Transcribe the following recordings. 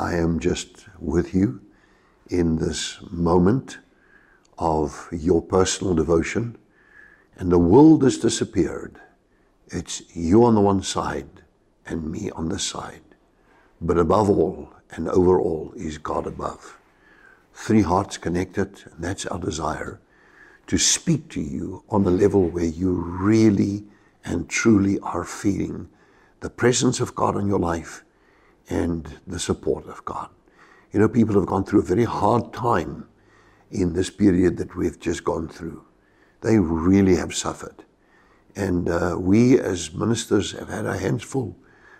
I am just with you in this moment of your personal devotion, and the world has disappeared. It's you on the one side and me on the side. But above all and over all is God above. Three hearts connected, and that's our desire to speak to you on a level where you really and truly are feeling the presence of God in your life and the support of God. You know, people have gone through a very hard time in this period that we've just gone through. They really have suffered. And uh, we as ministers have had our hands full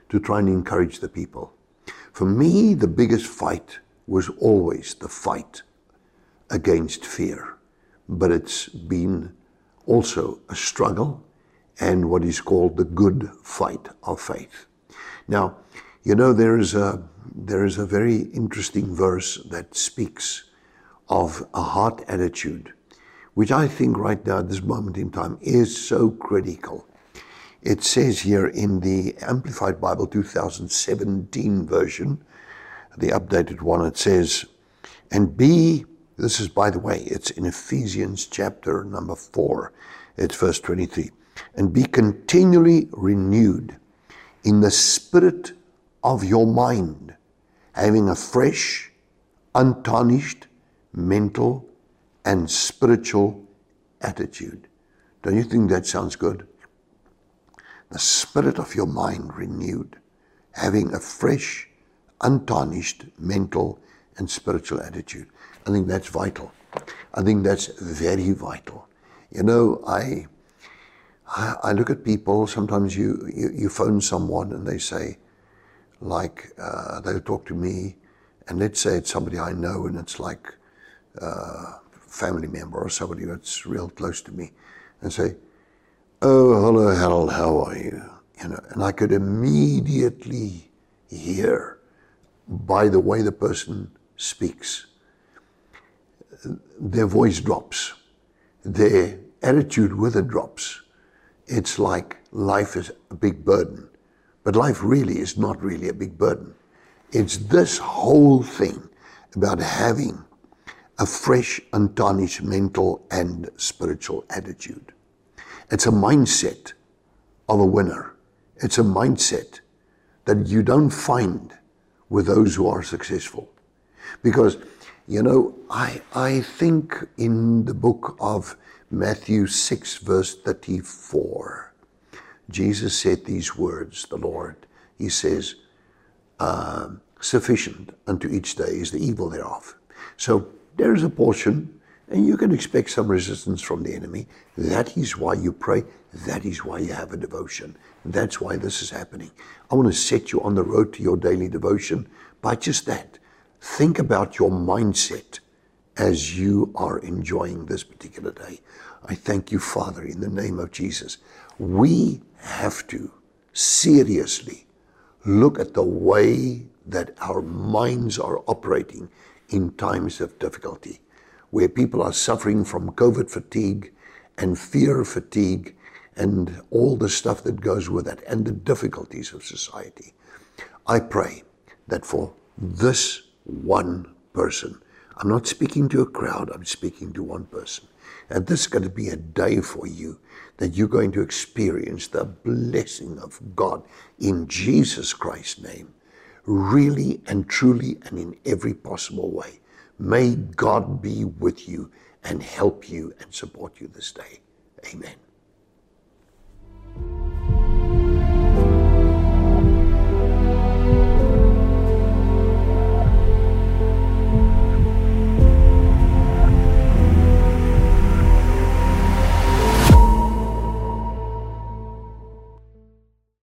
to try and encourage the people. For me, the biggest fight was always the fight against fear. But it's been also a struggle and what is called the good fight of faith. Now, you know, there is a, there is a very interesting verse that speaks of a heart attitude, which I think right now at this moment in time is so critical. It says here in the Amplified Bible 2017 version, the updated one, it says, and be, this is by the way, it's in Ephesians chapter number 4, it's verse 23, and be continually renewed in the spirit of your mind, having a fresh, untarnished mental and spiritual attitude. Don't you think that sounds good? The spirit of your mind renewed, having a fresh, untarnished mental and spiritual attitude. I think that's vital. I think that's very vital. You know, I I, look at people. Sometimes you, you, you phone someone and they say, like uh, they'll talk to me, and let's say it's somebody I know, and it's like uh, family member or somebody that's real close to me, and say, "Oh, hello, Harold, how are you?" You know, and I could immediately hear by the way the person speaks, their voice drops, their attitude with it drops. It's like life is a big burden. But life really is not really a big burden. It's this whole thing about having a fresh, untarnished mental and spiritual attitude. It's a mindset of a winner. It's a mindset that you don't find with those who are successful. Because, you know, I, I think in the book of Matthew 6, verse 34, Jesus said these words, the Lord. He says, uh, Sufficient unto each day is the evil thereof. So there is a portion, and you can expect some resistance from the enemy. That is why you pray. That is why you have a devotion. That's why this is happening. I want to set you on the road to your daily devotion by just that. Think about your mindset as you are enjoying this particular day. I thank you, Father, in the name of Jesus. We have to seriously look at the way that our minds are operating in times of difficulty, where people are suffering from COVID fatigue and fear fatigue and all the stuff that goes with that and the difficulties of society. I pray that for this one person, I'm not speaking to a crowd, I'm speaking to one person. And this is going to be a day for you that you're going to experience the blessing of God in Jesus Christ's name, really and truly and in every possible way. May God be with you and help you and support you this day. Amen.